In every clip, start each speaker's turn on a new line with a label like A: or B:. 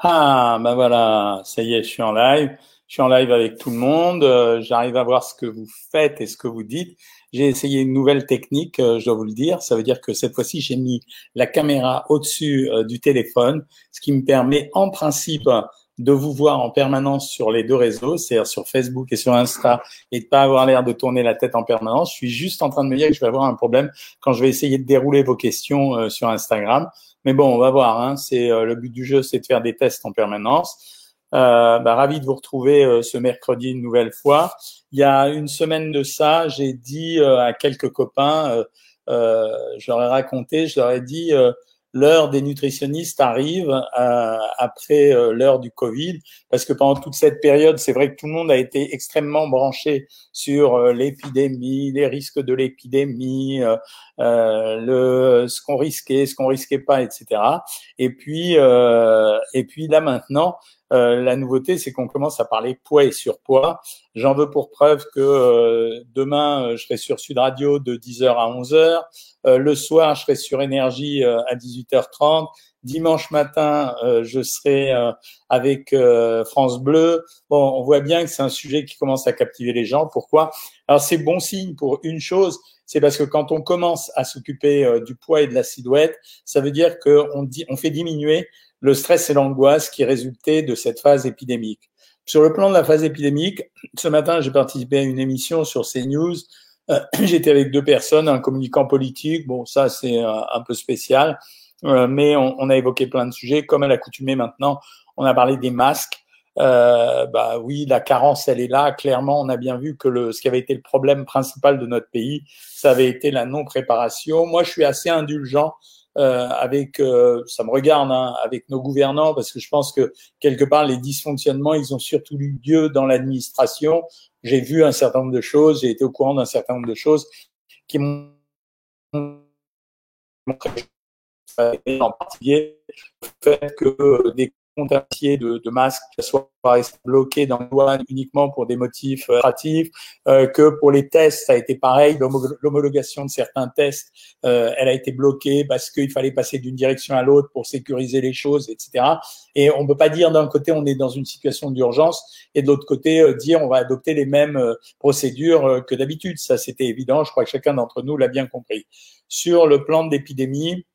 A: Ah, ben voilà, ça y est, je suis en live. Je suis en live avec tout le monde. Euh, J'arrive à voir ce que vous faites et ce que vous dites. J'ai essayé une nouvelle technique, euh, je dois vous le dire. Ça veut dire que cette fois-ci, j'ai mis la caméra au-dessus euh, du téléphone, ce qui me permet en principe de vous voir en permanence sur les deux réseaux, c'est-à-dire sur Facebook et sur Insta, et de pas avoir l'air de tourner la tête en permanence. Je suis juste en train de me dire que je vais avoir un problème quand je vais essayer de dérouler vos questions euh, sur Instagram. Mais bon, on va voir. Hein. C'est euh, le but du jeu, c'est de faire des tests en permanence. Euh, bah, ravi de vous retrouver euh, ce mercredi une nouvelle fois. Il y a une semaine de ça, j'ai dit à quelques copains, je leur ai raconté, je leur ai dit l'heure des nutritionnistes arrive euh, après euh, l'heure du Covid, parce que pendant toute cette période, c'est vrai que tout le monde a été extrêmement branché sur euh, l'épidémie, les risques de l'épidémie, le ce qu'on risquait, ce qu'on risquait pas, etc. Et puis et puis là maintenant, euh, la nouveauté, c'est qu'on commence à parler poids et surpoids. J'en veux pour preuve que euh, demain, euh, je serai sur Sud Radio de 10h à 11h. le soir, je serai sur Énergie à 18h30. Dimanche matin, je serai avec France Bleu. Bon, on voit bien que c'est un sujet qui commence à captiver les gens. Pourquoi? Alors, c'est bon signe pour une chose, c'est parce que quand on commence à s'occuper du poids et de la silhouette, ça veut dire qu'on on fait diminuer le stress et l'angoisse qui résultaient de cette phase épidémique. Sur le plan de la phase épidémique, ce matin, j'ai participé à une émission sur CNews. Euh, J'étais avec deux personnes, un communicant politique. Bon, ça, c'est euh, un peu spécial. Euh, mais on, a évoqué plein de sujets. Comme à l'accoutumée maintenant, on a parlé des masques. Euh, bah oui, la carence, elle est là. Clairement, on a bien vu que le, ce qui avait été le problème principal de notre pays, ça avait été la non-préparation. Moi, je suis assez indulgent avec, euh, ça me regarde, hein, avec nos gouvernants, parce que je pense que quelque part les dysfonctionnements, ils ont surtout eu lieu dans l'administration. J'ai vu un certain nombre de choses, j'ai été au courant d'un certain nombre de choses qui m'ont en particulier le fait que compte de, de masques soit bloqués dans le douane uniquement pour des motifs euh, pratifs, euh, que pour les tests, ça a été pareil, l'homologation de certains tests, euh, elle a été bloquée parce qu'il fallait passer d'une direction à l'autre pour sécuriser les choses, etc. Et on ne peut pas dire d'un côté on est dans une situation d'urgence et de l'autre côté dire on va adopter les mêmes procédures que d'habitude. Ça, c'était évident. Je crois que chacun d'entre nous l'a bien compris. Sur le plan de l'épidémie,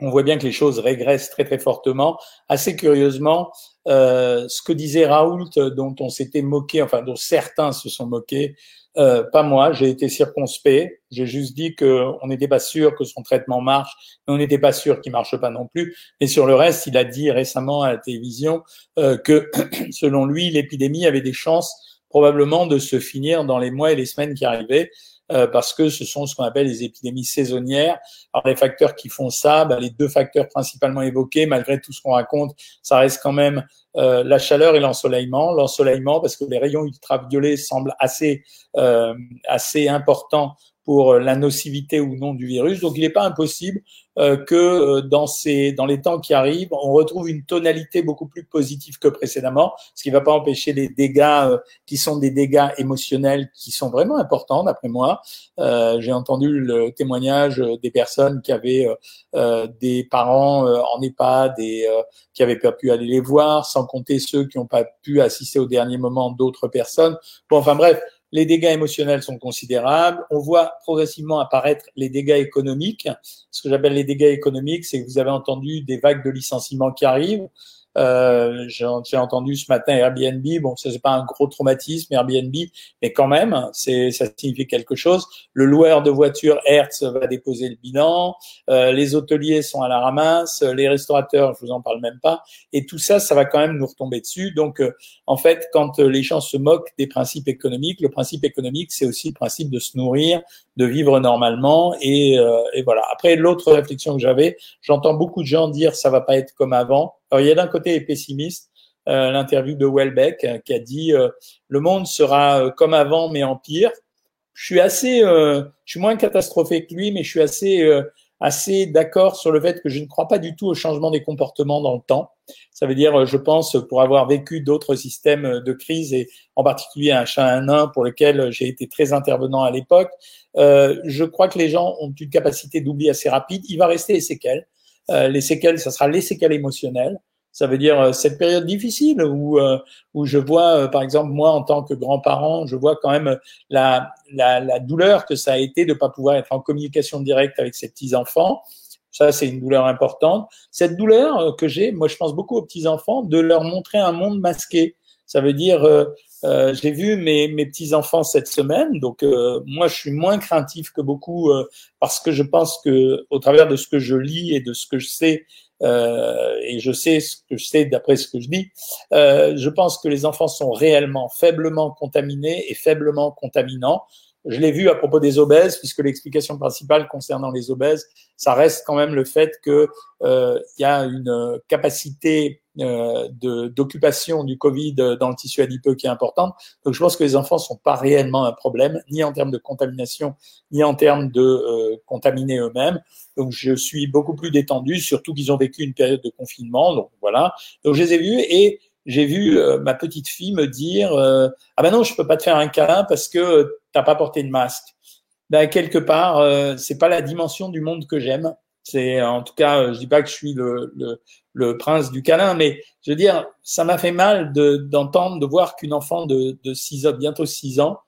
A: on voit bien que les choses régressent très très fortement. Assez curieusement, euh, ce que disait Raoult, dont on s'était moqué, enfin dont certains se sont moqués, euh, pas moi, j'ai été circonspect. J'ai juste dit qu'on n'était pas sûr que son traitement marche, mais on n'était pas sûr qu'il marche pas non plus. Mais sur le reste, il a dit récemment à la télévision euh, que, selon lui, l'épidémie avait des chances probablement de se finir dans les mois et les semaines qui arrivaient. Euh, parce que ce sont ce qu'on appelle les épidémies saisonnières. Alors les facteurs qui font ça, bah, les deux facteurs principalement évoqués, malgré tout ce qu'on raconte, ça reste quand même euh, la chaleur et l'ensoleillement. L'ensoleillement parce que les rayons ultraviolets semblent assez euh, assez importants pour la nocivité ou non du virus. Donc il n'est pas impossible euh, que euh, dans, ces, dans les temps qui arrivent, on retrouve une tonalité beaucoup plus positive que précédemment, ce qui ne va pas empêcher les dégâts euh, qui sont des dégâts émotionnels qui sont vraiment importants, d'après moi. J'ai entendu le témoignage des personnes qui avaient des parents en EHPAD et qui n'avaient pas pu aller les voir, sans compter ceux qui n'ont pas pu assister au dernier moment d'autres personnes. Bon, enfin bref, les dégâts émotionnels sont considérables. On voit progressivement apparaître les dégâts économiques. Ce que j'appelle les dégâts économiques, c'est que vous avez entendu des vagues de licenciements qui arrivent. Euh, J'ai entendu ce matin Airbnb. Bon, ça c'est pas un gros traumatisme Airbnb, mais quand même, ça signifie quelque chose. Le loueur de voitures Hertz va déposer le bilan. Euh, les hôteliers sont à la ramasse. Les restaurateurs, je vous en parle même pas. Et tout ça, ça va quand même nous retomber dessus. Donc, euh, en fait, quand euh, les gens se moquent des principes économiques, le principe économique, c'est aussi le principe de se nourrir, de vivre normalement. Et, euh, et voilà. Après, l'autre réflexion que j'avais, j'entends beaucoup de gens dire ça va pas être comme avant. Alors, il y a d'un côté pessimiste, euh, l'interview de Welbeck euh, qui a dit euh, le monde sera comme avant mais en pire. Je suis assez, je suis moins catastrophé que lui, mais je suis assez, assez d'accord sur le fait que je ne crois pas du tout au changement des comportements dans le temps. Ça veut dire, je pense, pour avoir vécu d'autres systèmes de crise et en particulier un chat un nain pour lequel j'ai été très intervenant à l'époque, je crois que les gens ont une capacité d'oubli assez rapide. Il va rester les séquelles. Euh, les séquelles, ça sera les séquelles émotionnelles. Ça veut dire cette période difficile où où je vois, par exemple, moi en tant que grand-parent, je vois quand même la, la, la douleur que ça a été de pas pouvoir être en communication directe avec ses petits enfants. Ça, c'est une douleur importante. Cette douleur que j'ai, moi, je pense beaucoup aux petits enfants, de leur montrer un monde masqué. Ça veut dire, euh, euh, j'ai vu mes, mes petits enfants cette semaine, donc euh, moi je suis moins craintif que beaucoup parce que je pense que au travers de ce que je lis et de ce que je sais et je sais ce que je sais d'après ce que je dis, je pense que les enfants sont réellement faiblement contaminés et faiblement contaminants. Je l'ai vu à propos des obèses, puisque l'explication principale concernant les obèses, ça reste quand même le fait qu'il euh, y a une capacité euh, d'occupation du Covid dans le tissu adipeux qui est importante. Donc je pense que les enfants sont pas réellement un problème, ni en termes de contamination, ni en termes de euh, contaminer eux-mêmes. Donc je suis beaucoup plus détendu, surtout qu'ils ont vécu une période de confinement. Donc voilà. Donc je les ai vus et j'ai vu euh, ma petite fille me dire euh, ah ben non je peux pas te faire un câlin parce que t'as pas porté de masque. Ben quelque part euh, c'est pas la dimension du monde que j'aime. C'est en tout cas je dis pas que je suis le, le, le prince du câlin, mais je veux dire ça m'a fait mal de d'entendre de voir qu'une enfant de de six ans bientôt six ans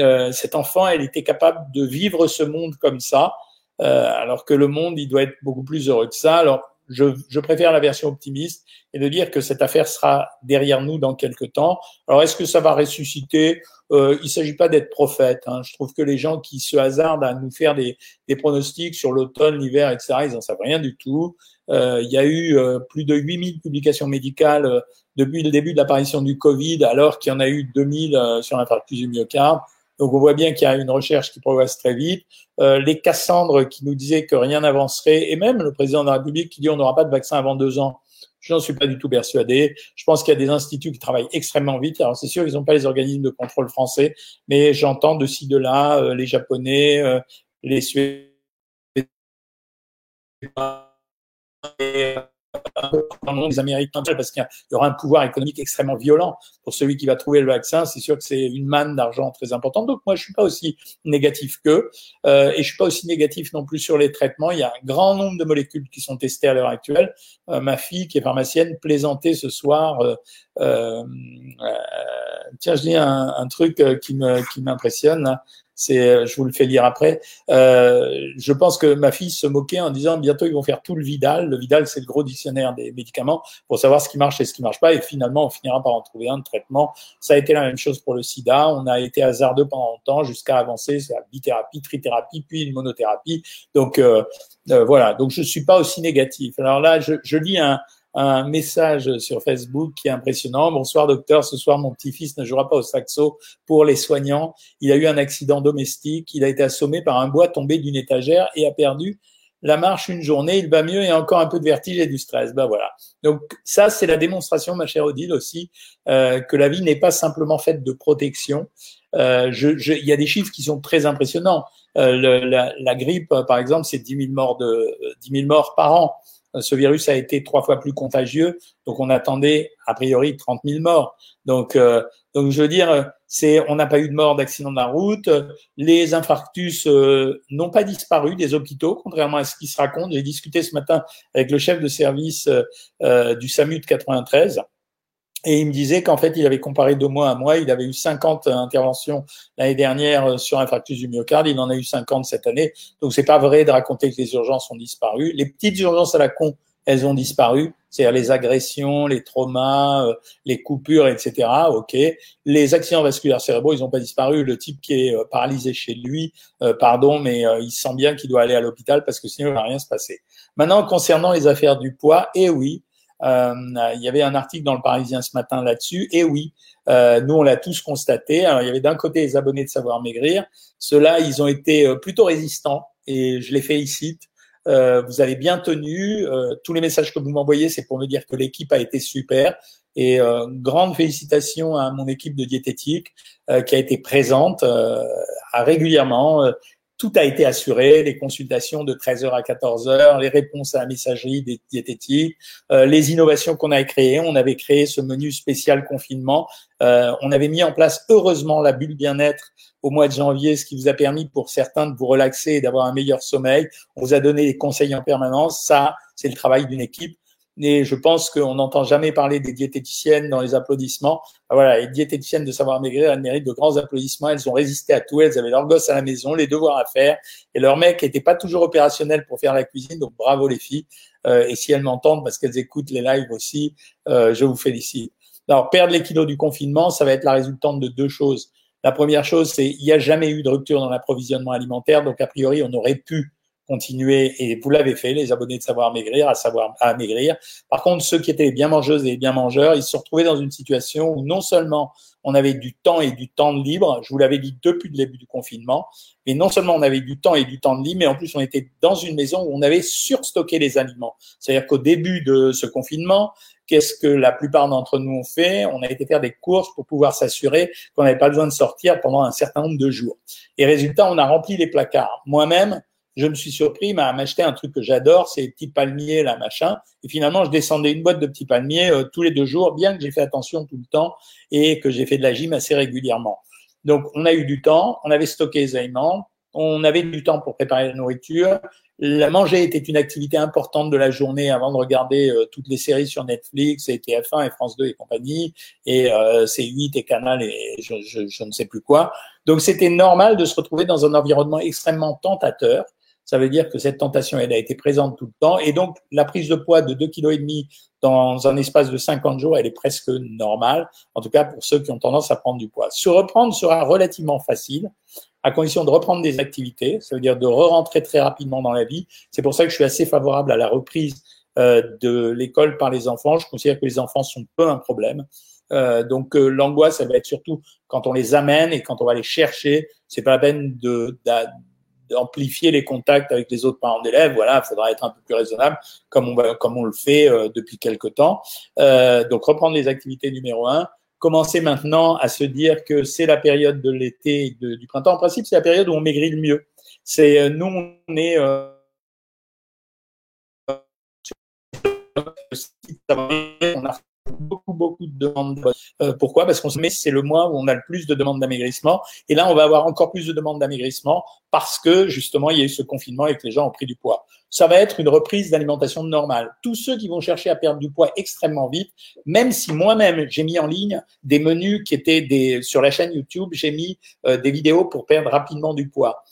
A: euh, cet enfant elle était capable de vivre ce monde comme ça alors que le monde il doit être beaucoup plus heureux que ça. Alors je, je, préfère la version optimiste et de dire que cette affaire sera derrière nous dans quelques temps. Alors, est-ce que ça va ressusciter? Euh, Il ne s'agit pas d'être prophète. Hein. Je trouve que les gens qui se hasardent à nous faire des, des pronostics sur l'automne, l'hiver, etc., ils n'en savent rien du tout. Euh, il y a eu euh, plus de 8000 publications médicales euh, depuis le début de l'apparition du Covid, alors qu'il y en a eu 2000 euh, sur l'infarctus du myocarde. Donc on voit bien qu'il y a une recherche qui progresse très vite. Euh, les Cassandres qui nous disaient que rien n'avancerait, et même le président de la République qui dit on n'aura pas de vaccin avant deux ans. Je n'en suis pas du tout persuadé. Je pense qu'il y a des instituts qui travaillent extrêmement vite. Alors c'est sûr, ils n'ont pas les organismes de contrôle français, mais j'entends de ci, de là, euh, les Japonais, euh, les Suédois, dans le monde des Américains parce qu'il y aura un pouvoir économique extrêmement violent pour celui qui va trouver le vaccin. C'est sûr que c'est une manne d'argent très importante. Donc moi, je suis pas aussi négatif qu'eux euh, et je suis pas aussi négatif non plus sur les traitements. Il y a un grand nombre de molécules qui sont testées à l'heure actuelle. Euh, ma fille, qui est pharmacienne, plaisantait ce soir. Euh, euh, euh tiens, je dis un, un truc qui me qui m'impressionne. C'est, euh, je vous le fais lire après. Euh, je pense que ma fille se moquait en disant bientôt ils vont faire tout le Vidal. Le Vidal, c'est le gros dictionnaire des médicaments pour savoir ce qui marche et ce qui marche pas. Et finalement, on finira par en trouver un de traitement. Ça a été la même chose pour le SIDA. On a été hasardeux pendant longtemps jusqu'à avancer c'est la bithérapie, trithérapie, puis une monothérapie. Donc euh, euh, voilà. Donc je suis pas aussi négatif. Alors là, je, je lis un, un message sur Facebook qui est impressionnant. Bonsoir docteur, ce soir mon petit-fils ne jouera pas au saxo pour les soignants. Il a eu un accident domestique, il a été assommé par un bois tombé d'une étagère et a perdu la marche une journée, il va mieux et encore un peu de vertige et du stress. Ben voilà. Donc ça, c'est la démonstration, ma chère Odile aussi, euh, que la vie n'est pas simplement faite de protection. Euh, je, je, il y a des chiffres qui sont très impressionnants. Euh, la, la, grippe, par exemple, c'est 10 000 morts de 10 000 morts par an. Euh, ce virus a été trois fois plus contagieux, donc on attendait a priori 30 000 morts. Donc, euh, donc je veux dire, c'est, on n'a pas eu de mort d'accident de la route. Les infarctus euh, n'ont pas disparu des hôpitaux, contrairement à ce qui se raconte. J'ai discuté ce matin avec le chef de service du SAMU de 93 et il me disait qu'en fait, il avait comparé deux mois à mois. Il avait eu 50 interventions l'année dernière euh, sur infarctus du myocarde. Il en a eu 50 cette année. Donc, c'est pas vrai de raconter que les urgences ont disparu. Les petites urgences à la con, elles ont disparu. C'est-à-dire les agressions, les traumas, euh, les coupures, etc. OK. Les accidents vasculaires cérébraux, ils n'ont pas disparu. Le type qui est euh, paralysé chez lui, pardon, mais il sent bien qu'il doit aller à l'hôpital parce que sinon, il va rien se passer. Maintenant, concernant les affaires du poids, eh oui, il y avait un article dans le Parisien ce matin là-dessus. Et oui, euh, nous on l'a tous constaté. Il y avait d'un côté les abonnés de Savoir Maigrir. Ceux-là, ils ont été euh, plutôt résistants et je les félicite. Euh, vous avez bien tenu. Euh, tous les messages que vous m'envoyez, c'est pour me dire que l'équipe a été super. Et euh, grande félicitations à mon équipe de diététique qui a été présente régulièrement tout a été assuré, les consultations de 13h à 14h, les réponses à la messagerie des diététiques, euh, les innovations qu'on a créées. On avait créé ce menu spécial confinement. Euh, on avait mis en place heureusement la bulle bien-être au mois de janvier, ce qui vous a permis pour certains de vous relaxer et d'avoir un meilleur sommeil. On vous a donné des conseils en permanence. Ça, c'est le travail d'une équipe. Et je pense qu'on n'entend jamais parler des diététiciennes dans les applaudissements. Ah, voilà, les diététiciennes de savoir maigrir, elles méritent de grands applaudissements. Elles ont résisté à tout. Elles avaient leur gosse à la maison, les devoirs à faire. Et leur mec n'était pas toujours opérationnel pour faire la cuisine. Donc bravo les filles. Euh, et si elles m'entendent parce qu'elles écoutent les lives aussi, euh, je vous félicite. Alors, perdre les kilos du confinement, ça va être la résultante de deux choses. La première chose, c'est il n'y a jamais eu de rupture dans l'approvisionnement alimentaire, donc a priori, on aurait pu continuer, et vous l'avez fait, les abonnés de Savoir Maigrir, à savoir à maigrir. Par contre, ceux qui étaient bien mangeuses et bien mangeurs, ils se retrouvés dans une situation où non seulement on avait du temps et du temps libre, je vous l'avais dit depuis le début du confinement, mais non seulement on avait du temps et du temps libre, mais en plus on était dans une maison où on avait surstocké les aliments. C'est-à-dire qu'au début de ce confinement, qu'est-ce que la plupart d'entre nous ont fait? On a été faire des courses pour pouvoir s'assurer qu'on n'avait pas besoin de sortir pendant un certain nombre de jours. Et résultat, on a rempli les placards. Moi-même, je me suis surpris à m'acheter un truc que j'adore, c'est les petits palmiers, là, machin. Et finalement, je descendais une boîte de petits palmiers euh, tous les deux jours, bien que j'ai fait attention tout le temps et que j'ai fait de la gym assez régulièrement. Donc, on a eu du temps, on avait stocké les aliments, on avait du temps pour préparer la nourriture. La manger était une activité importante de la journée avant de regarder euh, toutes les séries sur Netflix et TF1 et France 2 et compagnie et euh, C8 et Canal et je, je, je ne sais plus quoi. Donc c'était normal de se retrouver dans un environnement extrêmement tentateur ça veut dire que cette tentation, elle a été présente tout le temps. Et donc, la prise de poids de 2,5 kg dans un espace de 50 jours, elle est presque normale, en tout cas pour ceux qui ont tendance à prendre du poids. Se reprendre sera relativement facile, à condition de reprendre des activités, ça veut dire de re-rentrer très rapidement dans la vie. C'est pour ça que je suis assez favorable à la reprise euh, de l'école par les enfants. Je considère que les enfants sont peu un problème. Euh, donc euh, l'angoisse, ça va être surtout quand on les amène et quand on va les chercher. C'est pas la peine de, de d'amplifier les contacts avec les autres parents d'élèves. Voilà, il faudra être un peu plus raisonnable, comme on, va, comme on le fait euh, depuis quelque temps. Euh, donc, reprendre les activités numéro un. Commencer maintenant à se dire que c'est la période de l'été et du printemps. En principe, c'est la période où on maigrit le mieux. C'est euh, nous, on est euh, on a beaucoup, beaucoup de demandes. Euh, pourquoi? Parce qu'on se met, c'est le mois où on a le plus de demandes d'amaigrissement. Et là, on va avoir encore plus de demandes d'amaigrissement parce que, justement, il y a eu ce confinement et que les gens ont pris du poids. Ça va être une reprise d'alimentation normale. Tous ceux qui vont chercher à perdre du poids extrêmement vite, même si moi-même, j'ai mis en ligne des menus qui étaient des, sur la chaîne YouTube, j'ai mis euh, des vidéos pour perdre rapidement du poids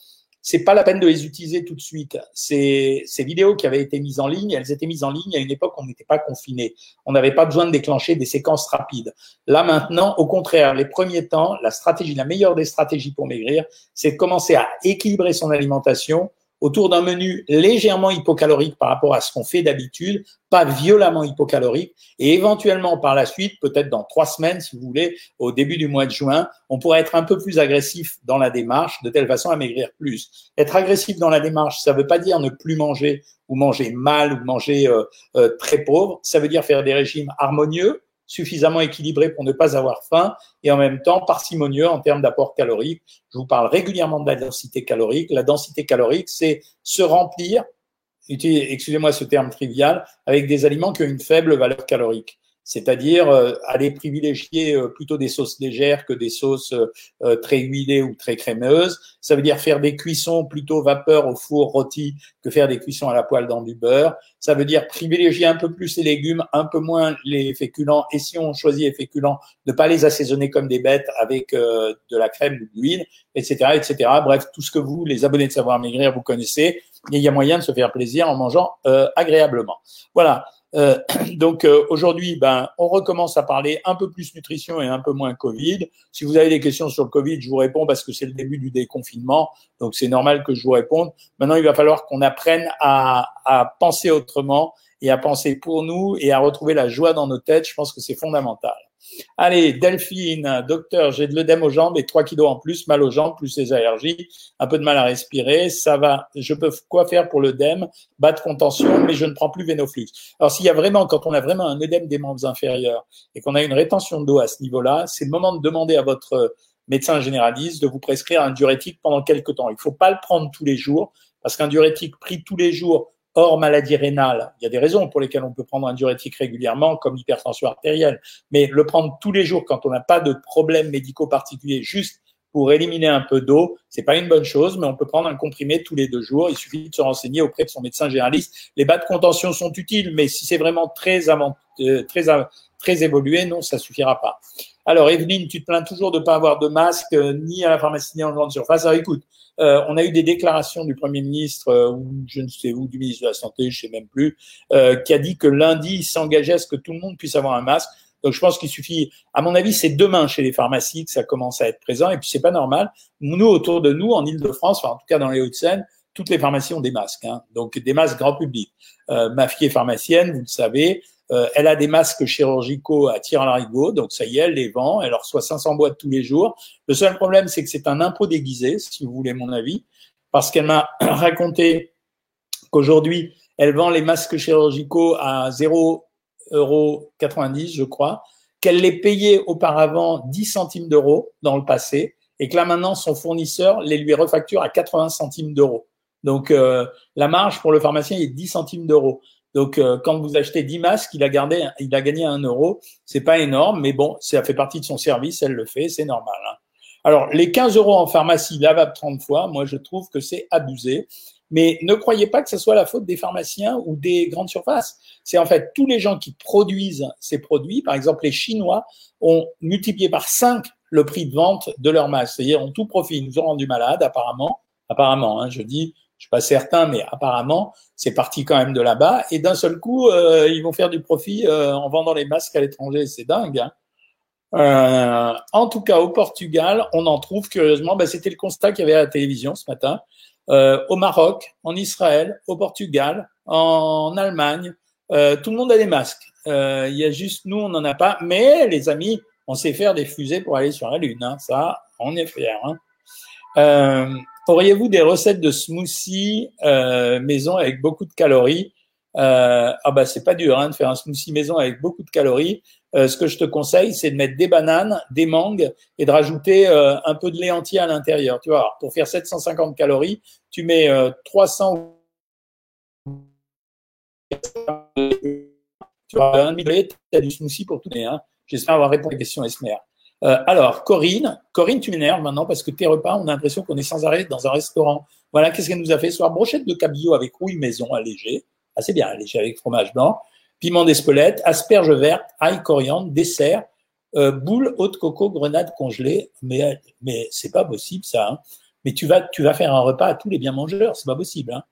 A: c'est pas la peine de les utiliser tout de suite. Ces, vidéos qui avaient été mises en ligne, elles étaient mises en ligne à une époque où on n'était pas confiné. On n'avait pas besoin de déclencher des séquences rapides. Là maintenant, au contraire, les premiers temps, la stratégie, la meilleure des stratégies pour maigrir, c'est de commencer à équilibrer son alimentation autour d'un menu légèrement hypocalorique par rapport à ce qu'on fait d'habitude, pas violemment hypocalorique, et éventuellement par la suite, peut-être dans trois semaines, si vous voulez, au début du mois de juin, on pourrait être un peu plus agressif dans la démarche, de telle façon à maigrir plus. Être agressif dans la démarche, ça ne veut pas dire ne plus manger ou manger mal ou manger euh, euh, très pauvre, ça veut dire faire des régimes harmonieux, suffisamment équilibré pour ne pas avoir faim et en même temps parcimonieux en termes d'apport calorique. Je vous parle régulièrement de la densité calorique. La densité calorique, c'est se remplir, excusez-moi ce terme trivial, avec des aliments qui ont une faible valeur calorique c'est-à-dire euh, aller privilégier euh, plutôt des sauces légères que des sauces euh, très huilées ou très crémeuses. Ça veut dire faire des cuissons plutôt vapeur au four rôti que faire des cuissons à la poêle dans du beurre. Ça veut dire privilégier un peu plus les légumes, un peu moins les féculents. Et si on choisit les féculents, ne pas les assaisonner comme des bêtes avec de la crème ou de l'huile, etc., etc. Bref, tout ce que vous, les abonnés de Savoir Maigrir, vous connaissez. il y a moyen de se faire plaisir en mangeant agréablement. Voilà. Euh, donc euh, aujourd'hui, ben, on recommence à parler un peu plus nutrition et un peu moins Covid. Si vous avez des questions sur le Covid, je vous réponds parce que c'est le début du déconfinement, donc c'est normal que je vous réponde. Maintenant, il va falloir qu'on apprenne à, à penser autrement et à penser pour nous et à retrouver la joie dans nos têtes. Je pense que c'est fondamental. Allez, Delphine, docteur, j'ai de l'œdème aux jambes et 3 kilos en plus, mal aux jambes, plus les allergies, un peu de mal à respirer, ça va. Je peux quoi faire pour l'œdème Bas de contention, mais je ne prends plus Vénoflux. Alors s'il y a vraiment, quand on a vraiment un œdème des membres inférieurs et qu'on a une rétention d'eau à ce niveau-là, c'est le moment de demander à votre médecin généraliste de vous prescrire un diurétique pendant quelques temps. Il ne faut pas le prendre tous les jours parce qu'un diurétique pris tous les jours hors maladie rénale, il y a des raisons pour lesquelles on peut prendre un diurétique régulièrement, comme l'hypertension artérielle, mais le prendre tous les jours quand on n'a pas de problème médicaux particuliers, juste pour éliminer un peu d'eau. C'est pas une bonne chose, mais on peut prendre un comprimé tous les deux jours. Il suffit de se renseigner auprès de son médecin généraliste. Les bas de contention sont utiles, mais si c'est vraiment très euh, très très évolué, non, ça suffira pas. Alors, Evelyne, tu te plains toujours de pas avoir de masque euh, ni à la pharmacie ni en grande surface. Alors, écoute, euh, on a eu des déclarations du Premier ministre, euh, ou je ne sais où, du ministre de la Santé, je sais même plus, euh, qui a dit que lundi, il s'engageait à ce que tout le monde puisse avoir un masque. Donc, je pense qu'il suffit, à mon avis, c'est demain chez les pharmacies que ça commence à être présent. Et puis, c'est pas normal. Nous, autour de nous, en Ile-de-France, en tout cas dans les Hauts-de-Seine, toutes les pharmacies ont des masques, hein, donc des masques grand public. Euh, ma pharmacienne, vous le savez. Euh, elle a des masques chirurgicaux à tir à l'arigot, donc ça y est, elle les vend. Elle reçoit 500 boîtes tous les jours. Le seul problème, c'est que c'est un impôt déguisé, si vous voulez mon avis, parce qu'elle m'a raconté qu'aujourd'hui, elle vend les masques chirurgicaux à 0,90 euros, je crois, qu'elle les payait auparavant 10 centimes d'euros dans le passé, et que là maintenant, son fournisseur les lui refacture à 80 centimes d'euros. Donc euh, la marge pour le pharmacien est 10 centimes d'euros. Donc euh, quand vous achetez 10 masques, il a gardé, il a gagné un euro. C'est pas énorme, mais bon, ça fait partie de son service, elle le fait, c'est normal. Hein. Alors les 15 euros en pharmacie lavable 30 fois, moi je trouve que c'est abusé. Mais ne croyez pas que ce soit la faute des pharmaciens ou des grandes surfaces. C'est en fait tous les gens qui produisent ces produits. Par exemple, les Chinois ont multiplié par 5 le prix de vente de leurs masques. C'est-à-dire, ont tout profit. Ils nous ont rendu malades, apparemment. Apparemment, hein, je dis, suis pas certain, mais apparemment, c'est parti quand même de là-bas. Et d'un seul coup, euh, ils vont faire du profit euh, en vendant les masques à l'étranger. C'est dingue. Hein euh, en tout cas, au Portugal, on en trouve curieusement. Ben, C'était le constat qu'il y avait à la télévision ce matin. Euh, au Maroc, en Israël, au Portugal, en Allemagne, euh, tout le monde a des masques. Il y a juste nous, on n'en a pas. Mais les amis, on sait faire des fusées pour aller sur la Lune. Hein. Ça, on est fiers. Hein. Auriez-vous des recettes de smoothie euh, maison avec beaucoup de calories? Euh, Ah bah c'est pas dur hein, de faire un smoothie maison avec beaucoup de calories. Euh, ce que je te conseille, c'est de mettre des bananes, des mangues et de rajouter euh, un peu de lait entier à l'intérieur. Tu vois, pour faire 750 calories, tu mets 300 tu as un tu as du smoothie pour tout hein. J'espère avoir répondu à la question Esmer. Euh, alors, Corinne, Corinne, tu m'énerves maintenant parce que tes repas, on a l'impression qu'on est sans arrêt dans un restaurant. Voilà, qu'est-ce qu'elle nous a fait ce soir? Brochette de cabillaud avec rouille maison allégée, assez bien allégée avec fromage blanc, piment d'Espelette, asperges vertes, ail, coriandre, dessert, euh, boule haute coco, grenade congelée. Mais, mais c'est pas possible ça. Hein. Mais tu vas, tu vas faire un repas à tous les bien mangeurs, c'est pas possible. Hein.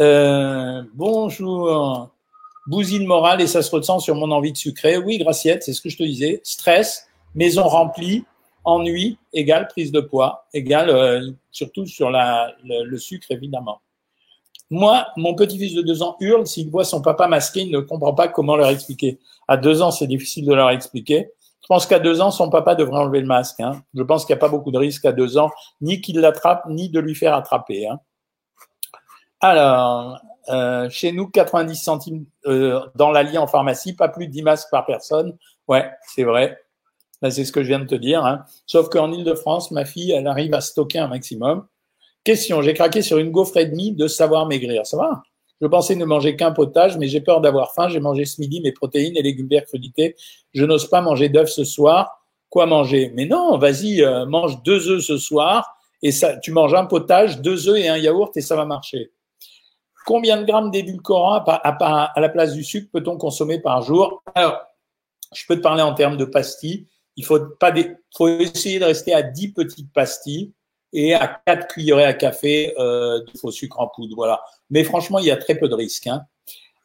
A: Euh, bonjour. Bousine morale et ça se ressent sur mon envie de sucrer. Oui, Graciette, c'est ce que je te disais. Stress, maison remplie, ennui égale prise de poids, égale euh, surtout sur le, sucre évidemment. Moi, mon petit-fils de deux ans hurle s'il voit son papa masqué, il ne comprend pas comment leur expliquer. À deux ans, c'est difficile de leur expliquer. Je pense qu'à deux ans, son papa devrait enlever le masque. Hein. Je pense qu'il n'y a pas beaucoup de risques à deux ans, ni qu'il l'attrape, ni de lui faire attraper. Hein. Alors, euh, chez nous, 90 centimes euh, dans l'allié en pharmacie, pas plus de 10 masques par personne. Ouais, c'est vrai. Ben, c'est ce que je viens de te dire. Hein. Sauf qu'en Ile-de-France, ma fille, elle arrive à stocker un maximum. Question, j'ai craqué sur une gaufre et demie de savoir maigrir. Ça va? Je pensais ne manger qu'un potage, mais j'ai peur d'avoir faim. J'ai mangé ce midi mes protéines et légumes verts crudités. Je n'ose pas manger d'œufs ce soir. Quoi manger? Mais non, vas-y, euh, mange deux œufs ce soir et ça, tu manges un potage, deux œufs et un yaourt et ça va marcher. Combien de grammes d'édulcorant à, à la place du sucre peut-on consommer par jour? Alors, je peux te parler en termes de pastilles. Il faut pas faut essayer de rester à 10 petites pastilles et à 4 cuillerées à café euh, de faux sucre en poudre. Voilà. Mais franchement, il y a très peu de risques. Hein.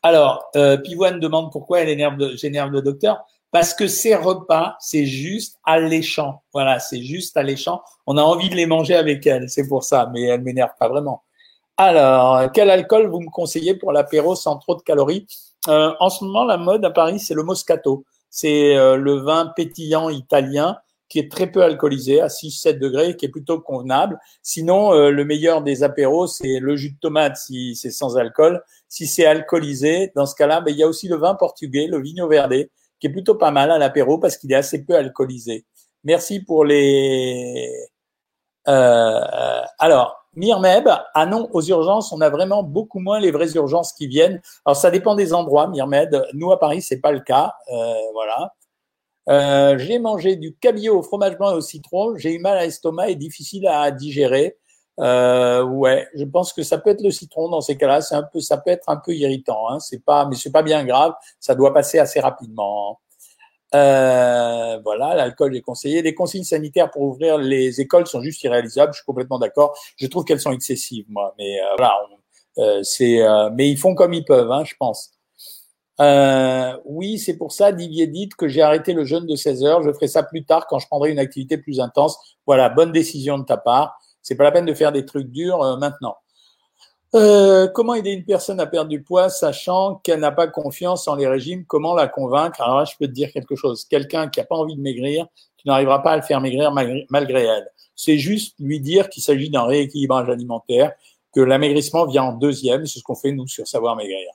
A: Alors, euh, Pivoine demande pourquoi elle énerve j'énerve le docteur. Parce que ces repas, c'est juste alléchant. Voilà, c'est juste alléchant. On a envie de les manger avec elle, c'est pour ça, mais elle m'énerve pas vraiment. Alors, quel alcool vous me conseillez pour l'apéro sans trop de calories? Euh, En ce moment, la mode à Paris, c'est le Moscato. C'est euh, le vin pétillant italien qui est très peu alcoolisé, à 6-7 degrés, qui est plutôt convenable. Sinon, euh, le meilleur des apéros, c'est le jus de tomate si c'est sans alcool. Si c'est alcoolisé, dans ce cas-là, ben, il y a aussi le vin portugais, le Vigno Verde, qui est plutôt pas mal à l'apéro parce qu'il est assez peu alcoolisé. Merci pour les... Euh, alors, Mirmeb, ah non, aux urgences, on a vraiment beaucoup moins les vraies urgences qui viennent. Alors ça dépend des endroits, Mirmed. Nous à Paris, c'est pas le cas, euh, voilà. Euh, j'ai mangé du cabillaud au fromage blanc et au citron. J'ai eu mal à l'estomac et difficile à digérer. Euh, ouais, je pense que ça peut être le citron dans ces cas-là. C'est un peu, ça peut être un peu irritant. Hein. C'est pas, mais c'est pas bien grave. Ça doit passer assez rapidement. Euh, voilà, l'alcool est conseillé. Les consignes sanitaires pour ouvrir les écoles sont juste irréalisables. Je suis complètement d'accord. Je trouve qu'elles sont excessives, moi. Mais euh, voilà, euh, c'est, mais ils font comme ils peuvent, hein, je pense. Oui, c'est pour ça, Didier dit que j'ai arrêté le jeûne de 16 heures. Je ferai ça plus tard quand je prendrai une activité plus intense. Voilà, bonne décision de ta part. C'est pas la peine de faire des trucs durs maintenant. Euh, comment aider une personne à perdre du poids sachant qu'elle n'a pas confiance en les régimes? Comment la convaincre? Alors là, je peux te dire quelque chose. Quelqu'un qui n'a pas envie de maigrir, tu n'arriveras pas à le faire maigrir malgré elle. C'est juste lui dire qu'il s'agit d'un rééquilibrage alimentaire, que l'amaigrissement vient en deuxième. C'est ce qu'on fait nous sur Savoir Maigrir.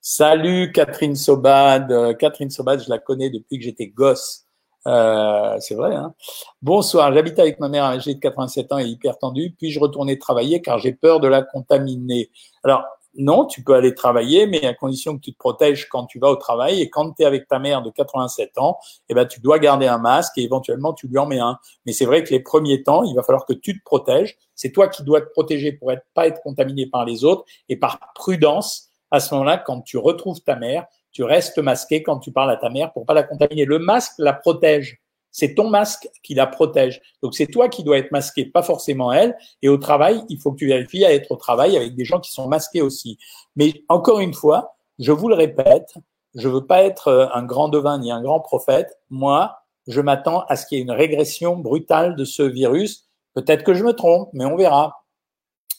A: Salut Catherine Sobad. Euh, Catherine Sobad, je la connais depuis que j'étais gosse. Euh, c'est vrai. Hein Bonsoir, j'habite avec ma mère âgée de 87 ans et hyper tendue. Puis-je retourner travailler car j'ai peur de la contaminer Alors, non, tu peux aller travailler, mais à condition que tu te protèges quand tu vas au travail. Et quand tu es avec ta mère de 87 ans, eh ben, tu dois garder un masque et éventuellement tu lui en mets un. Mais c'est vrai que les premiers temps, il va falloir que tu te protèges. C'est toi qui dois te protéger pour être, pas être contaminé par les autres. Et par prudence, à ce moment-là, quand tu retrouves ta mère, tu restes masqué quand tu parles à ta mère pour pas la contaminer. Le masque la protège. C'est ton masque qui la protège. Donc c'est toi qui dois être masqué, pas forcément elle. Et au travail, il faut que tu vérifies à être au travail avec des gens qui sont masqués aussi. Mais encore une fois, je vous le répète, je veux pas être euh, un grand devin ni un grand prophète. Moi, je m'attends à ce qu'il y ait une régression brutale de ce virus. Peut-être que je me trompe, mais on verra.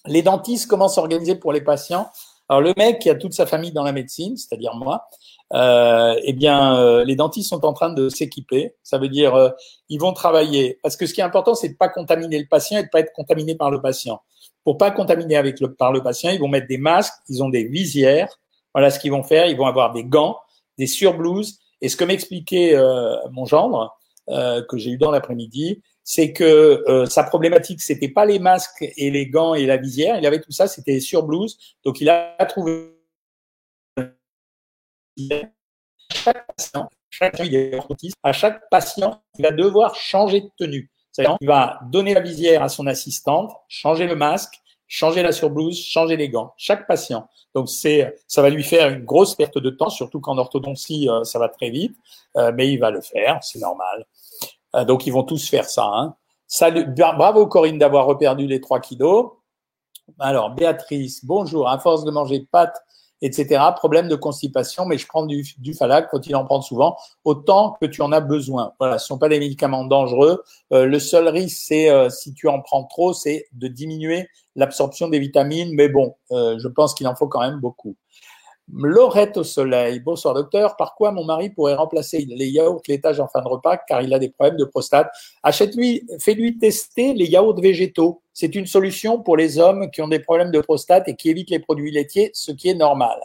A: Les dentistes, comment s'organiser pour les patients? Alors le mec qui a toute sa famille dans la médecine, c'est-à-dire moi, euh, eh bien euh, les dentistes sont en train de s'équiper. Ça veut dire euh, ils vont travailler parce que ce qui est important c'est de pas contaminer le patient et de pas être contaminé par le patient. Pour pas contaminer avec le, par le patient, ils vont mettre des masques, ils ont des visières. Voilà ce qu'ils vont faire. Ils vont avoir des gants, des surblouses. Et ce que m'expliquait euh, mon gendre que j'ai eu dans l'après-midi, c'est que euh, sa problématique, c'était pas les masques et les gants et la visière, il avait tout ça, c'était sur blouse. Donc il a trouvé chaque patient, à chaque patient, il va devoir changer de tenue. C'est-à-dire, il va donner la visière à son assistante, changer le masque, changer la surblouse, changer les gants. Chaque patient. Donc c'est, ça va lui faire une grosse perte de temps, surtout qu'en orthodontie, euh, ça va très vite, euh, mais il va le faire, c'est normal. Euh, donc, ils vont tous faire ça. Hein. Salut, bravo Corinne d'avoir reperdu les 3 kilos. Alors, Béatrice, bonjour. À force de manger pâtes, etc., problème de constipation, mais je prends du, du Falac, faut-il en prendre souvent, autant que tu en as besoin. Voilà, ce ne sont pas des médicaments dangereux. Euh, le seul risque, c'est euh, si tu en prends trop, c'est de diminuer l'absorption des vitamines, mais bon, je pense qu'il en faut quand même beaucoup. Laurette au soleil. Bonsoir docteur. Par quoi mon mari pourrait remplacer les yaourts laitage en fin de repas car il a des problèmes de prostate? Achète-lui, fais-lui tester les yaourts végétaux. C'est une solution pour les hommes qui ont des problèmes de prostate et qui évitent les produits laitiers, ce qui est normal.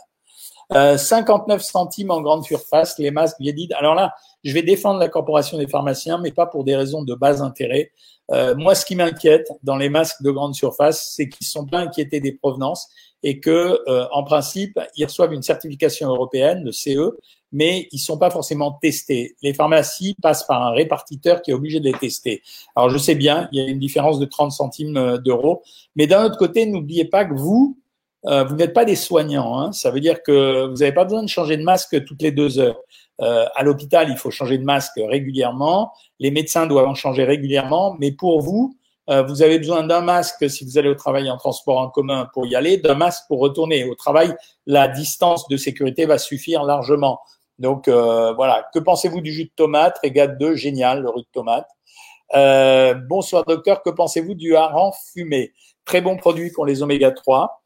A: 59 euh, centimes en grande surface, les masques Viedid. Alors là, je vais défendre la corporation des pharmaciens, mais pas pour des raisons de bas intérêt. Euh, moi, ce qui m'inquiète dans les masques de grande surface, c'est qu'ils sont pas inquiétés des provenances et que, euh, en principe, ils reçoivent une certification européenne, le CE, mais ils sont pas forcément testés. Les pharmacies passent par un répartiteur qui est obligé de les tester. Alors, je sais bien, il y a une différence de 30 centimes euh, d'euros, mais d'un autre côté, n'oubliez pas que vous, euh, vous n'êtes pas des soignants. Hein. Ça veut dire que vous n'avez pas besoin de changer de masque toutes les deux heures. Euh, à l'hôpital, il faut changer de masque régulièrement. Les médecins doivent en changer régulièrement. Mais pour vous, euh, vous avez besoin d'un masque si vous allez au travail en transport en commun pour y aller, d'un masque pour retourner au travail. La distance de sécurité va suffire largement. Donc euh, voilà. Que pensez-vous du jus de tomate? Régate 2, génial, le jus de tomate. Euh, bonsoir docteur, que pensez-vous du hareng fumé? Très bon produit pour les oméga 3.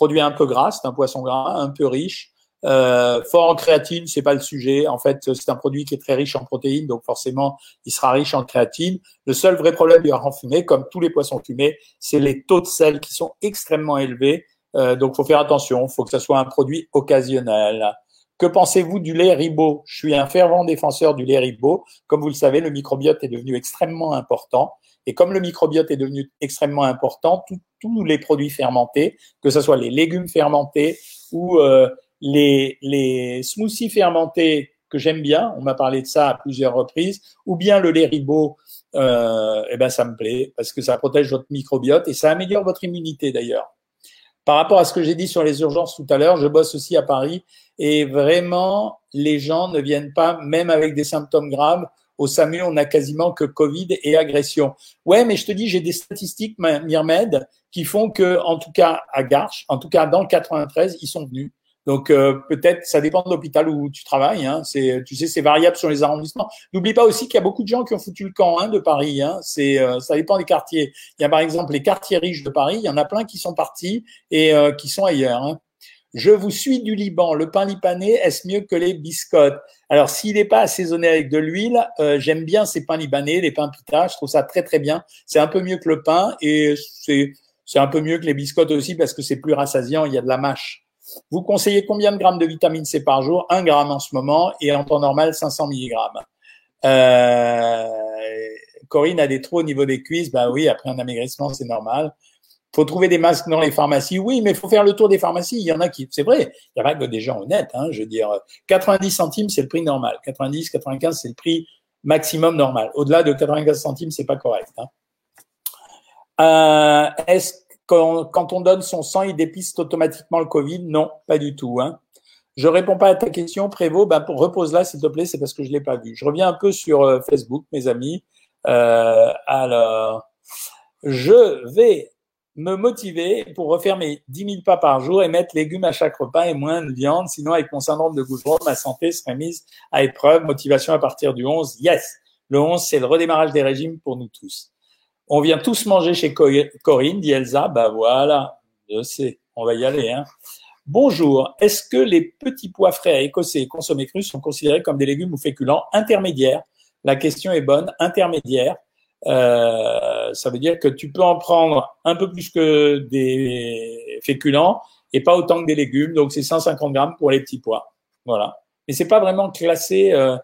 A: Produit un peu gras, c'est un poisson gras, un peu riche. Euh, fort en créatine, c'est pas le sujet. En fait, c'est un produit qui est très riche en protéines, donc forcément, il sera riche en créatine. Le seul vrai problème du hareng fumé, comme tous les poissons fumés, c'est les taux de sel qui sont extrêmement élevés. Euh, donc, faut faire attention. Faut que ce soit un produit occasionnel. Que pensez-vous du lait ribot Je suis un fervent défenseur du lait ribot. Comme vous le savez, le microbiote est devenu extrêmement important. Et comme le microbiote est devenu extrêmement important, tous les produits fermentés, que ce soit les légumes fermentés ou euh, les, smoothies fermentés que j'aime bien, on m'a parlé de ça à plusieurs reprises, ou bien le lait ribot, euh, eh ben ça me plaît parce que ça protège votre microbiote et ça améliore votre immunité d'ailleurs. Par rapport à ce que j'ai dit sur les urgences tout à l'heure, je bosse aussi à Paris et vraiment les gens ne viennent pas, même avec des symptômes graves, au SAMU, on a quasiment que Covid et agression. Ouais, mais je te dis, j'ai des statistiques, Myrmed, qui font que, en tout cas, à Garches, en tout cas, dans le 93, ils sont venus. Donc euh, peut-être, ça dépend de l'hôpital où tu travailles. Hein. C'est, tu sais, c'est variable sur les arrondissements. N'oublie pas aussi qu'il y a beaucoup de gens qui ont foutu le camp hein, de Paris. Hein. C'est, euh, ça dépend des quartiers. Il y a par exemple les quartiers riches de Paris. Il y en a plein qui sont partis et euh, qui sont ailleurs. Je vous suis du Liban. Le pain libanais, est-ce mieux que les biscottes? Alors, s'il n'est pas assaisonné avec de l'huile, j'aime bien ces pains libanais, les pains pita. Je trouve ça très très bien. C'est un peu mieux que le pain et c'est un peu mieux que les biscottes aussi parce que c'est plus rassasiant. Il y a de la mâche. Vous conseillez combien de grammes de vitamine C par jour? Un gramme en ce moment et en temps normal 500 milligrammes. Euh, Corinne a des trous au niveau des cuisses. Bah oui, après un amaigrissement, c'est normal. Faut trouver des masques dans les pharmacies. Oui, mais il faut faire le tour des pharmacies. Il y en a qui, c'est vrai, il y a que des gens honnêtes. Hein, je veux dire, 90 centimes, c'est le prix normal. 90, 95, c'est le prix maximum normal. Au-delà de 95 centimes, c'est pas correct. Hein. Euh, Est-ce quand, on donne son sang, il dépiste automatiquement le Covid? Non, pas du tout. Hein. Je réponds pas à ta question, Prévost. Ben, repose-la, s'il te plaît, c'est parce que je l'ai pas vu. Je reviens un peu sur euh, Facebook, mes amis. Euh, alors, je vais me motiver pour refaire mes 10 000 pas par jour et mettre légumes à chaque repas et moins de viande. Sinon, avec mon syndrome de Goujon, ma santé serait mise à épreuve. Motivation à partir du 11. Yes! Le 11, c'est le redémarrage des régimes pour nous tous. On vient tous manger chez Corinne, dit Elsa. Bah voilà, je sais, on va y aller. Hein. Bonjour, est-ce que les petits pois frais écossais consommés crus sont considérés comme des légumes ou féculents intermédiaires? La question est bonne, intermédiaire. Euh, ça veut dire que tu peux en prendre un peu plus que des féculents et pas autant que des légumes. Donc c'est 150 grammes pour les petits pois. Voilà. Mais c'est pas vraiment classé euh,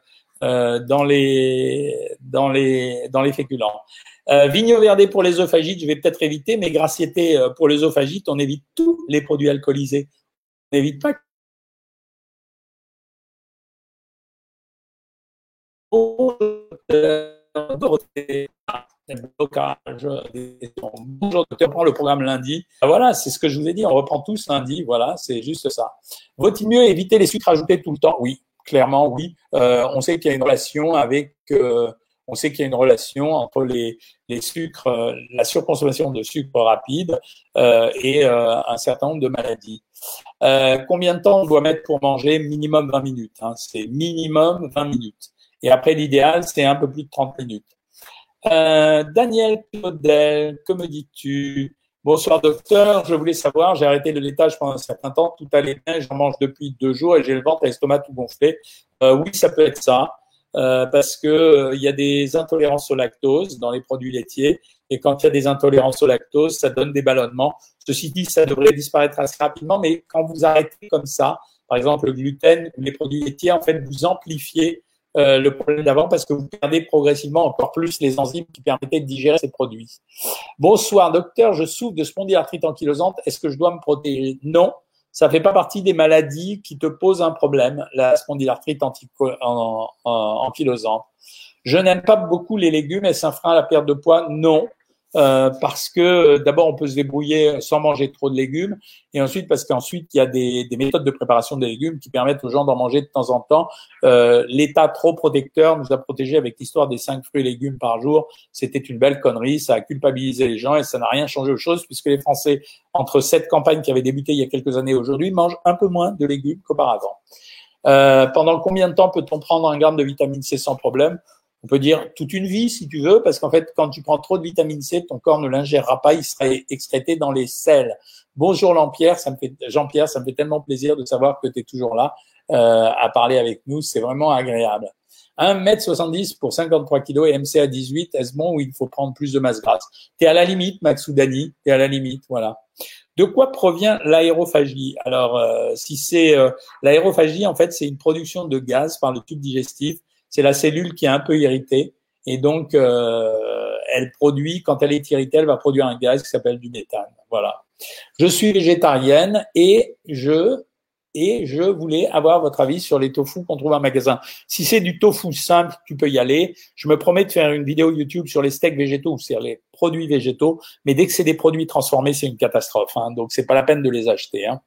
A: euh, dans les dans les dans les féculents. Euh, Vigno Verdé pour les œsophagites, je vais peut-être éviter, mais Graciété euh, pour les œsophagites, on évite tous les produits alcoolisés. On n'évite pas Bonjour, docteur, prend le programme lundi. Voilà, c'est ce que je vous ai dit, on reprend tous lundi, voilà, c'est juste ça. Vaut-il mieux éviter les sucres ajoutés tout le temps? Oui, clairement, oui. Euh, on sait qu'il y a une relation avec euh, on sait qu'il y a une relation entre les, les sucres, euh, la surconsommation de sucre rapide et un certain nombre de maladies. Combien de temps on doit mettre pour manger Minimum 20 minutes. Hein, c'est minimum 20 minutes. Et après, l'idéal, c'est un peu plus de 30 minutes. Euh, Daniel Claudel, que me dis-tu? Bonsoir docteur, je voulais savoir, j'ai arrêté le laitage pendant un certain temps, tout allait bien, j'en mange depuis deux jours et j'ai le ventre et l'estomac tout gonflé. Euh, oui, ça peut être ça. Euh, parce que euh, il y a des intolérances au lactose dans les produits laitiers et quand il y a des intolérances au lactose, ça donne des ballonnements. Ceci dit, ça devrait disparaître assez rapidement, mais quand vous arrêtez comme ça, par exemple le gluten les produits laitiers, en fait, vous amplifiez euh, le problème d'avant parce que vous perdez progressivement encore plus les enzymes qui permettaient de digérer ces produits. Bonsoir, docteur, je souffre de spondylarthrite ankylosante. Est-ce que je dois me protéger? Non, ça fait pas partie des maladies qui te posent un problème, la spondylarthrite ankylosante. Je n'aime pas beaucoup les légumes. Est-ce un frein à la perte de poids? Non. Euh, parce que euh, d'abord on peut se débrouiller sans manger trop de légumes et ensuite parce qu'ensuite il y a des, des, méthodes de préparation des légumes qui permettent aux gens d'en manger de temps en temps. Euh, L'État trop protecteur nous a protégés avec l'histoire des cinq fruits et légumes par jour. C'était une belle connerie, ça a culpabilisé les gens et ça n'a rien changé aux choses puisque les Français entre cette campagne qui avait débuté il y a quelques années aujourd'hui mangent un peu moins de légumes qu'auparavant. Euh, pendant combien de temps peut-on prendre un gramme de vitamine C sans problème? On peut dire toute une vie si tu veux, parce qu'en fait, quand tu prends trop de vitamine C, ton corps ne l'ingérera pas, il sera excrété dans les selles. Bonjour Jean-Pierre, ça me fait Jean-Pierre, ça me fait tellement plaisir de savoir que tu es toujours là euh, à parler avec nous, c'est vraiment agréable. 1m70 pour 53 kg et MCA 18, est-ce bon ou il faut prendre plus de masse grasse? Tu es à la limite, Max Dani, tu es à la limite, voilà. De quoi provient l'aérophagie? Alors, euh, si c'est euh, l'aérophagie, en fait, c'est une production de gaz par le tube digestif c'est la cellule qui est un peu irritée et donc euh, elle produit, quand elle est irritée, elle va produire un gaz qui s'appelle du méthane. Voilà. Je suis végétarienne et je et je voulais avoir votre avis sur les tofu qu'on trouve en magasin. Si c'est du tofu simple, tu peux y aller. Je me promets de faire une vidéo YouTube sur les steaks végétaux sur les produits végétaux, mais dès que c'est des produits transformés, c'est une catastrophe. Hein, donc c'est pas la peine de les acheter. Hein.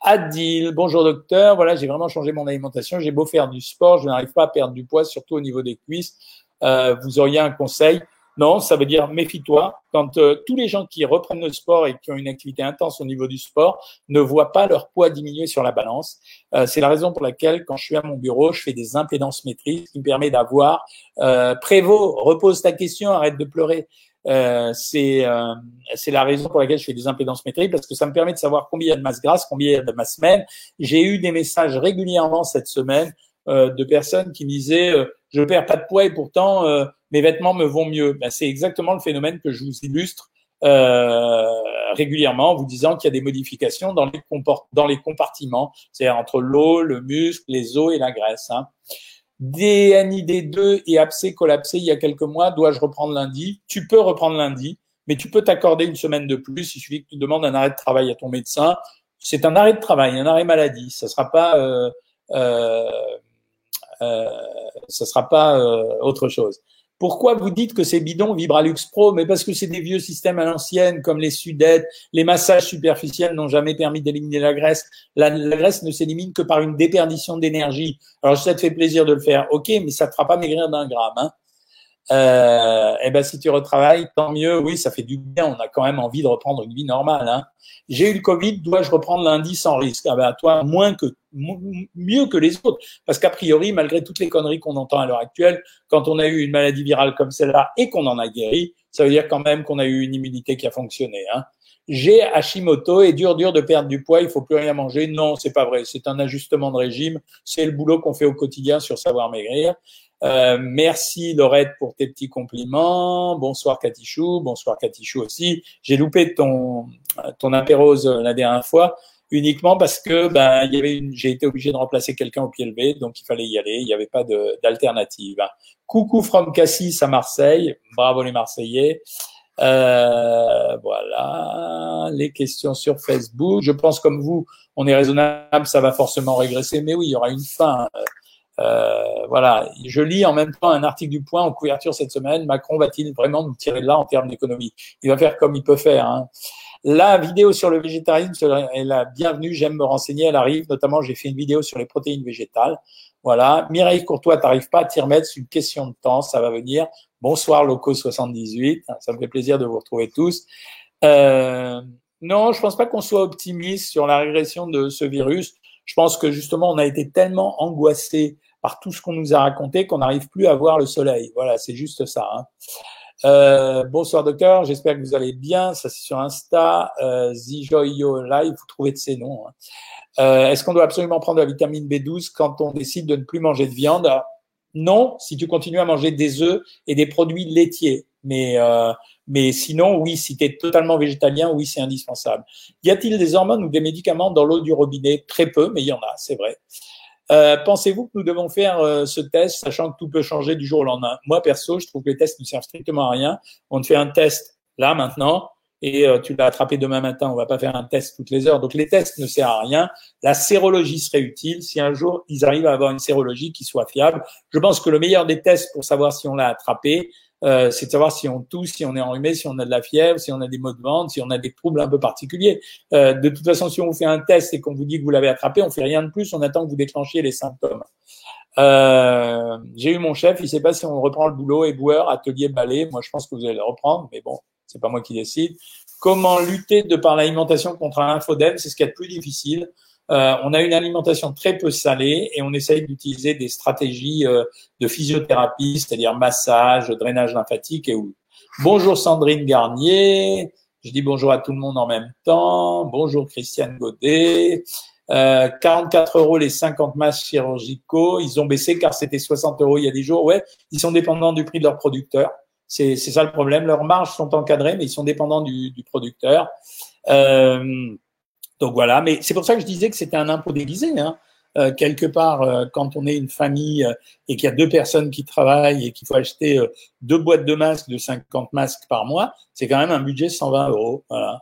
A: Adil, bonjour docteur. Voilà, j'ai vraiment changé mon alimentation. J'ai beau faire du sport, je n'arrive pas à perdre du poids, surtout au niveau des cuisses. Euh, vous auriez un conseil? Non, ça veut dire méfie-toi. Quand euh, tous les gens qui reprennent le sport et qui ont une activité intense au niveau du sport ne voient pas leur poids diminuer sur la balance. Euh, c'est la raison pour laquelle, quand je suis à mon bureau, je fais des impédances métriques, qui me permet d'avoir. Prévost, repose ta question, arrête de pleurer. Euh, c'est euh, la raison pour laquelle je fais des impédances métriques parce que ça me permet de savoir combien il y a de masse grasse, combien il y a de masse semaine. J'ai eu des messages régulièrement cette semaine euh, de personnes qui me disaient je perds pas de poids et pourtant mes vêtements me vont mieux. Ben, c'est exactement le phénomène que je vous illustre régulièrement en vous disant qu'il y a des modifications dans les, dans les compartiments, c'est-à-dire entre l'eau, le muscle, les os et la graisse. Hein. DNID2 et abcès collapsé il y a quelques mois, dois-je reprendre lundi? Tu peux reprendre lundi, mais tu peux t'accorder une semaine de plus. Il suffit que tu demandes un arrêt de travail à ton médecin. C'est un arrêt de travail, un arrêt maladie. Ça sera pas, euh, euh, euh, sera pas euh, autre chose. Pourquoi vous dites que c'est bidon Vibralux Pro Mais parce que c'est des vieux systèmes à l'ancienne, comme les sudettes, les massages superficiels n'ont jamais permis d'éliminer la graisse. La, graisse ne s'élimine que par une déperdition d'énergie. Alors, ça te fait plaisir de le faire, ok, mais ça te fera pas maigrir d'un gramme. Hein. Euh, eh ben si tu retravailles, tant mieux. Oui, ça fait du bien. On a quand même envie de reprendre une vie normale. Hein. J'ai eu le Covid, dois-je reprendre lundi sans risque? Ah ben toi, moins que mieux que les autres, parce qu'a priori, malgré toutes les conneries qu'on entend à l'heure actuelle, quand on a eu une maladie virale comme celle-là et qu'on en a guéri, ça veut dire quand même qu'on a eu une immunité qui a fonctionné. Hein. J'ai Hashimoto et dur dur de perdre du poids, il faut plus rien manger. Non, c'est pas vrai. C'est un ajustement de régime. C'est le boulot qu'on fait au quotidien sur savoir maigrir. Euh, merci Laurette pour tes petits compliments. Bonsoir Katichou, bonsoir Katichou aussi. J'ai loupé ton ton apérose la dernière fois uniquement parce que ben il y avait une, j'ai été obligé de remplacer quelqu'un au pied levé, donc il fallait y aller. Il n'y avait pas d'alternative. Coucou from Cassis à Marseille. Bravo les Marseillais. Euh, voilà les questions sur Facebook. Je pense comme vous, on est raisonnable, ça va forcément régresser, mais oui, il y aura une fin. Euh, voilà, je lis en même temps un article du Point en couverture cette semaine. Macron va-t-il vraiment nous tirer de là en termes d'économie? Il va faire comme il peut faire. Hein. La vidéo sur le végétarisme est la bienvenue. J'aime me renseigner. Elle arrive. Notamment, j'ai fait une vidéo sur les protéines végétales. Voilà. Mireille Courtois, t'arrives pas à t'y remettre. C'est une question de temps. Ça va venir. Bonsoir, Loco 78. Ça me fait plaisir de vous retrouver tous. Euh, non, je pense pas qu'on soit optimiste sur la régression de ce virus. Je pense que justement, on a été tellement angoissé par tout ce qu'on nous a raconté qu'on n'arrive plus à voir le soleil. Voilà, c'est juste ça. Hein. Euh, bonsoir docteur, j'espère que vous allez bien. Ça c'est sur Insta, euh, Zijoyo Live, vous trouvez de ces noms. Hein. Euh, Est-ce qu'on doit absolument prendre la vitamine B12 quand on décide de ne plus manger de viande? Non, si tu continues à manger des œufs et des produits laitiers. Mais, euh, mais sinon, oui, si tu es totalement végétalien, oui, c'est indispensable. Y a-t-il des hormones ou des médicaments dans l'eau du robinet? Très peu, mais il y en a, c'est vrai. Euh, pensez-vous que nous devons faire euh, ce test, sachant que tout peut changer du jour au lendemain? Moi, perso, je trouve que les tests ne servent strictement à rien. On te fait un test là, maintenant, et euh, tu l'as attrapé demain matin. On va pas faire un test toutes les heures. Donc, les tests ne servent à rien. La sérologie serait utile si un jour ils arrivent à avoir une sérologie qui soit fiable. Je pense que le meilleur des tests pour savoir si on l'a attrapé, euh, c'est de savoir si on tousse, si on est enrhumé, si on a de la fièvre, si on a des maux de ventre, si on a des troubles un peu particuliers. Euh, de toute façon, si on vous fait un test et qu'on vous dit que vous l'avez attrapé, on fait rien de plus, on attend que vous déclenchiez les symptômes. Euh, j'ai eu mon chef, il sait pas si on reprend le boulot, éboueur, atelier, balai. Moi, je pense que vous allez le reprendre, mais bon, c'est pas moi qui décide. Comment lutter de par l'alimentation contre un lymphodème C'est ce qui est le plus difficile. Euh, on a une alimentation très peu salée et on essaye d'utiliser des stratégies euh, de physiothérapie, c'est-à-dire massage, drainage lymphatique et où. Bonjour Sandrine Garnier. Je dis bonjour à tout le monde en même temps. Bonjour Christiane Godet. Euh, 44 euros les 50 masques chirurgicaux. Ils ont baissé car c'était 60 euros il y a des jours. Ouais, ils sont dépendants du prix de leur producteur. C'est ça le problème. Leurs marges sont encadrées, mais ils sont dépendants du, du producteur. Euh, donc voilà, mais c'est pour ça que je disais que c'était un impôt déguisé. Hein. Euh, quelque part, euh, quand on est une famille euh, et qu'il y a deux personnes qui travaillent et qu'il faut acheter deux boîtes de masques de 50 masques par mois, c'est quand même un budget de 120 euros. Voilà.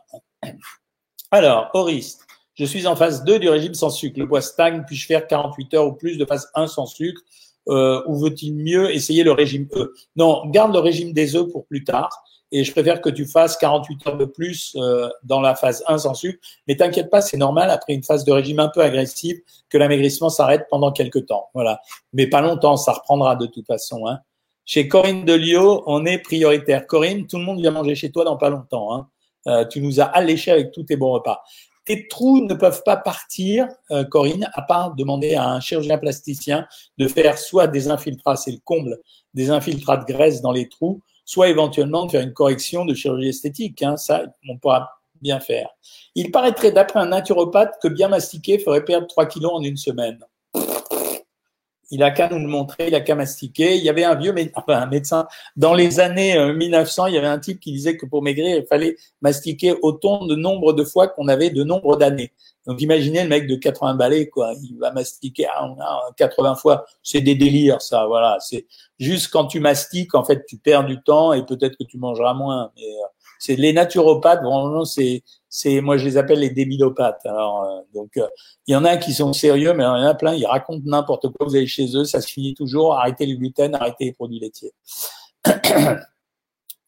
A: Alors, Horis, Je suis en phase 2 du régime sans sucre. Le poids stagne, puis-je faire 48 heures ou plus de phase 1 sans sucre euh, Ou veut-il mieux essayer le régime E? Non, garde le régime des œufs pour plus tard. Et je préfère que tu fasses 48 heures de plus euh, dans la phase 1 sans sucre. Mais t'inquiète pas, c'est normal après une phase de régime un peu agressive que l'amaigrissement s'arrête pendant quelques temps. Voilà. Mais pas longtemps, ça reprendra de toute façon. Hein. Chez Corinne Delio, on est prioritaire. Corinne, tout le monde vient manger chez toi dans pas longtemps. Hein. Euh, tu nous as alléché avec tous tes bons repas. Tes trous ne peuvent pas partir, euh, Corinne, à part demander à un chirurgien plasticien de faire soit des infiltrats, c'est le comble, des infiltrats de graisse dans les trous, soit éventuellement de faire une correction de chirurgie esthétique. Hein, ça, on pourra bien faire. Il paraîtrait, d'après un naturopathe, que bien mastiquer ferait perdre 3 kilos en une semaine il a qu'à nous le montrer, il a qu'à mastiquer. Il y avait un vieux enfin, un médecin dans les années 1900, euh, il y avait un type qui disait que pour maigrir, il fallait mastiquer autant de nombre de fois qu'on avait de nombre d'années. Donc imaginez le mec de 80 balais, quoi, il va mastiquer 80 fois. C'est des délires, ça. Voilà, c'est juste quand tu mastiques, en fait, tu perds du temps et peut-être que tu mangeras moins. Euh, c'est les naturopathes, vraiment, c'est c'est moi je les appelle les débilopathes. Alors euh, donc euh, il y en a qui sont sérieux, mais il y en a plein, ils racontent n'importe quoi. Vous allez chez eux, ça se finit toujours. Arrêtez le gluten, arrêtez les produits laitiers.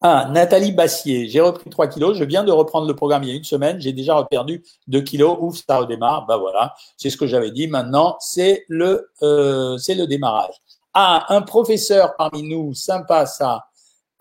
A: Ah, Nathalie Bassier, j'ai repris 3 kilos, je viens de reprendre le programme il y a une semaine, j'ai déjà perdu 2 kilos, ouf, ça redémarre, bah voilà, c'est ce que j'avais dit, maintenant c'est le, euh, c'est le démarrage. Ah, un professeur parmi nous, sympa ça,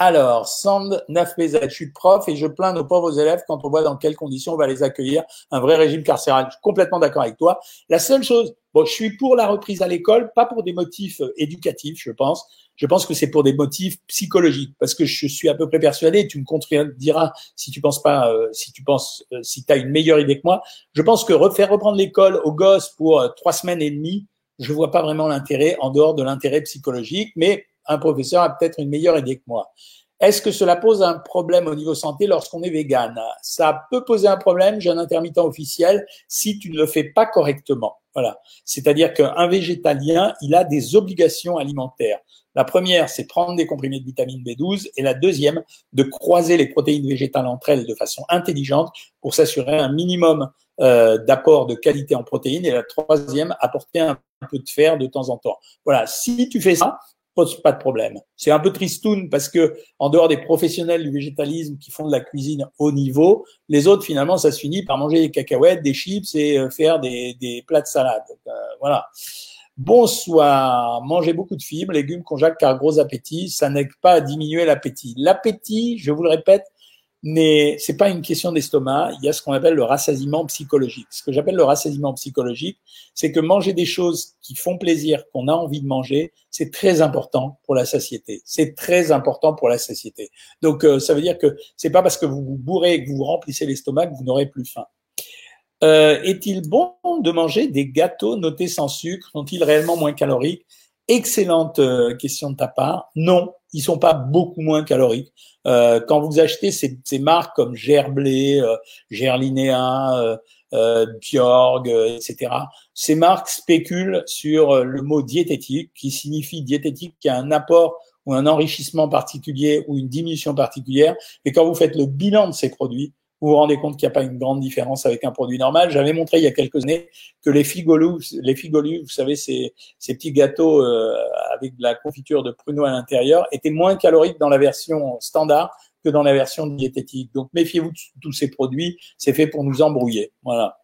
A: alors, Sand 9 PZ, je suis prof et je plains nos pauvres élèves quand on voit dans quelles conditions on va les accueillir. Un vrai régime carcéral. Je suis complètement d'accord avec toi. La seule chose, bon, je suis pour la reprise à l'école, pas pour des motifs euh, éducatifs, je pense. Je pense que c'est pour des motifs psychologiques, parce que je suis à peu près persuadé. Tu me contrediras si tu penses pas, euh, si tu penses, euh, si tu as une meilleure idée que moi. Je pense que refaire reprendre l'école aux gosses pour trois semaines et demie, je vois pas vraiment l'intérêt en dehors de l'intérêt psychologique, mais un professeur a peut-être une meilleure idée que moi. Est-ce que cela pose un problème au niveau santé lorsqu'on est vegan? Ça peut poser un problème, j'ai un intermittent officiel, si tu ne le fais pas correctement. Voilà. C'est-à-dire qu'un végétalien, il a des obligations alimentaires. La première, c'est prendre des comprimés de vitamine B12 et la deuxième, de croiser les protéines végétales entre elles de façon intelligente pour s'assurer un minimum euh, d'apport de qualité en protéines et la troisième, apporter un peu de fer de temps en temps. Voilà, si tu fais ça, pas de problème. C'est un peu tristoun parce que en dehors des professionnels du végétalisme qui font de la cuisine haut niveau, les autres finalement ça se finit par manger des cacahuètes, des chips et euh, faire des, des plats de salade. Euh, voilà. Bonsoir. Mangez beaucoup de fibres, légumes, conjac, car gros appétit, ça n'aide pas à diminuer l'appétit. L'appétit, je vous le répète, mais c'est pas une question d'estomac. Il y a ce qu'on appelle le rassasiement psychologique. Ce que j'appelle le rassasiement psychologique, c'est que manger des choses qui font plaisir, qu'on a envie de manger, c'est très important pour la satiété. C'est très important pour la satiété. Donc, euh, ça veut dire que c'est pas parce que vous vous bourrez et que vous vous remplissez l'estomac que vous n'aurez plus faim. Euh, est-il bon de manger des gâteaux notés sans sucre? Sont-ils réellement moins caloriques? Excellente euh, question de ta part. Non, ils sont pas beaucoup moins caloriques. Euh, quand vous achetez ces, ces marques comme Gerblé, euh, Gerlinéa, euh, euh Bjorg, etc., ces marques spéculent sur le mot diététique, qui signifie diététique, qui a un apport ou un enrichissement particulier ou une diminution particulière. Et quand vous faites le bilan de ces produits, vous vous rendez compte qu'il n'y a pas une grande différence avec un produit normal. J'avais montré il y a quelques années que les figolus, les figolus, vous savez, ces, ces petits gâteaux euh, avec de la confiture de pruneau à l'intérieur, étaient moins caloriques dans la version standard que dans la version diététique. Donc méfiez-vous de tous ces produits, c'est fait pour nous embrouiller. Voilà.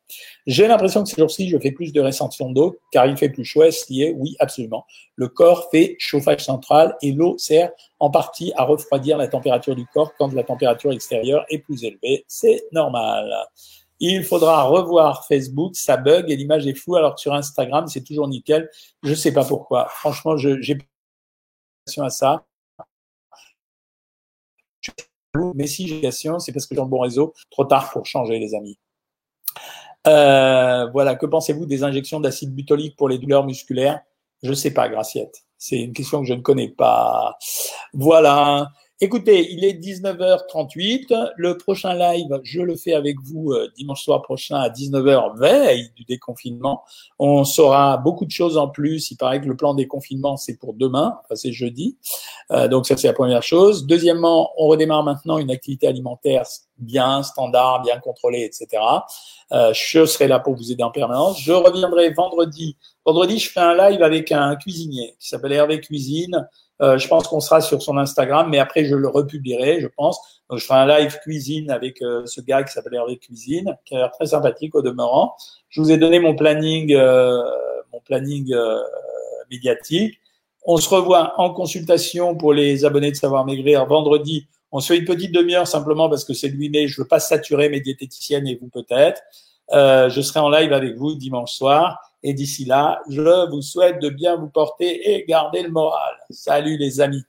A: J'ai l'impression que ces jours-ci, je fais plus de rétention d'eau car il fait plus chaud. Est-ce lié Oui, absolument. Le corps fait chauffage central et l'eau sert en partie à refroidir la température du corps quand la température extérieure est plus élevée. C'est normal. Il faudra revoir Facebook, ça bug et l'image est floue alors que sur Instagram, c'est toujours nickel. Je sais pas pourquoi. Franchement, je j'ai à ça. Mais si j'ai c'est parce que j'ai un bon réseau. Trop tard pour changer, les amis. Euh, voilà, que pensez-vous des injections d'acide butylique pour les douleurs musculaires? Je ne sais pas, Graciette. C'est une question que je ne connais pas. Voilà. Écoutez, il est 19h38. Le prochain live, je le fais avec vous euh, dimanche soir prochain à 19h, veille du déconfinement. On saura beaucoup de choses en plus. Il paraît que le plan déconfinement, c'est pour demain, enfin c'est jeudi. Euh, donc ça, c'est la première chose. Deuxièmement, on redémarre maintenant une activité alimentaire bien standard, bien contrôlée, etc. Euh, je serai là pour vous aider en permanence. Je reviendrai vendredi. Vendredi, je fais un live avec un cuisinier qui s'appelle Hervé Cuisine. Euh, je pense qu'on sera sur son Instagram, mais après je le republierai, je pense. Donc je ferai un live cuisine avec euh, ce gars qui s'appelle Hervé Cuisine, qui a l'air très sympathique au demeurant. Je vous ai donné mon planning, euh, mon planning médiatique. On se revoit en consultation pour les abonnés de Savoir Maigrir vendredi. On se fait une petite demi-heure simplement parce que c'est le 8 mai. Je veux pas saturer mes diététiciennes et vous peut-être. Je serai en live avec vous dimanche soir. Et d'ici là, je vous souhaite de bien vous porter et garder le moral. Salut les amis.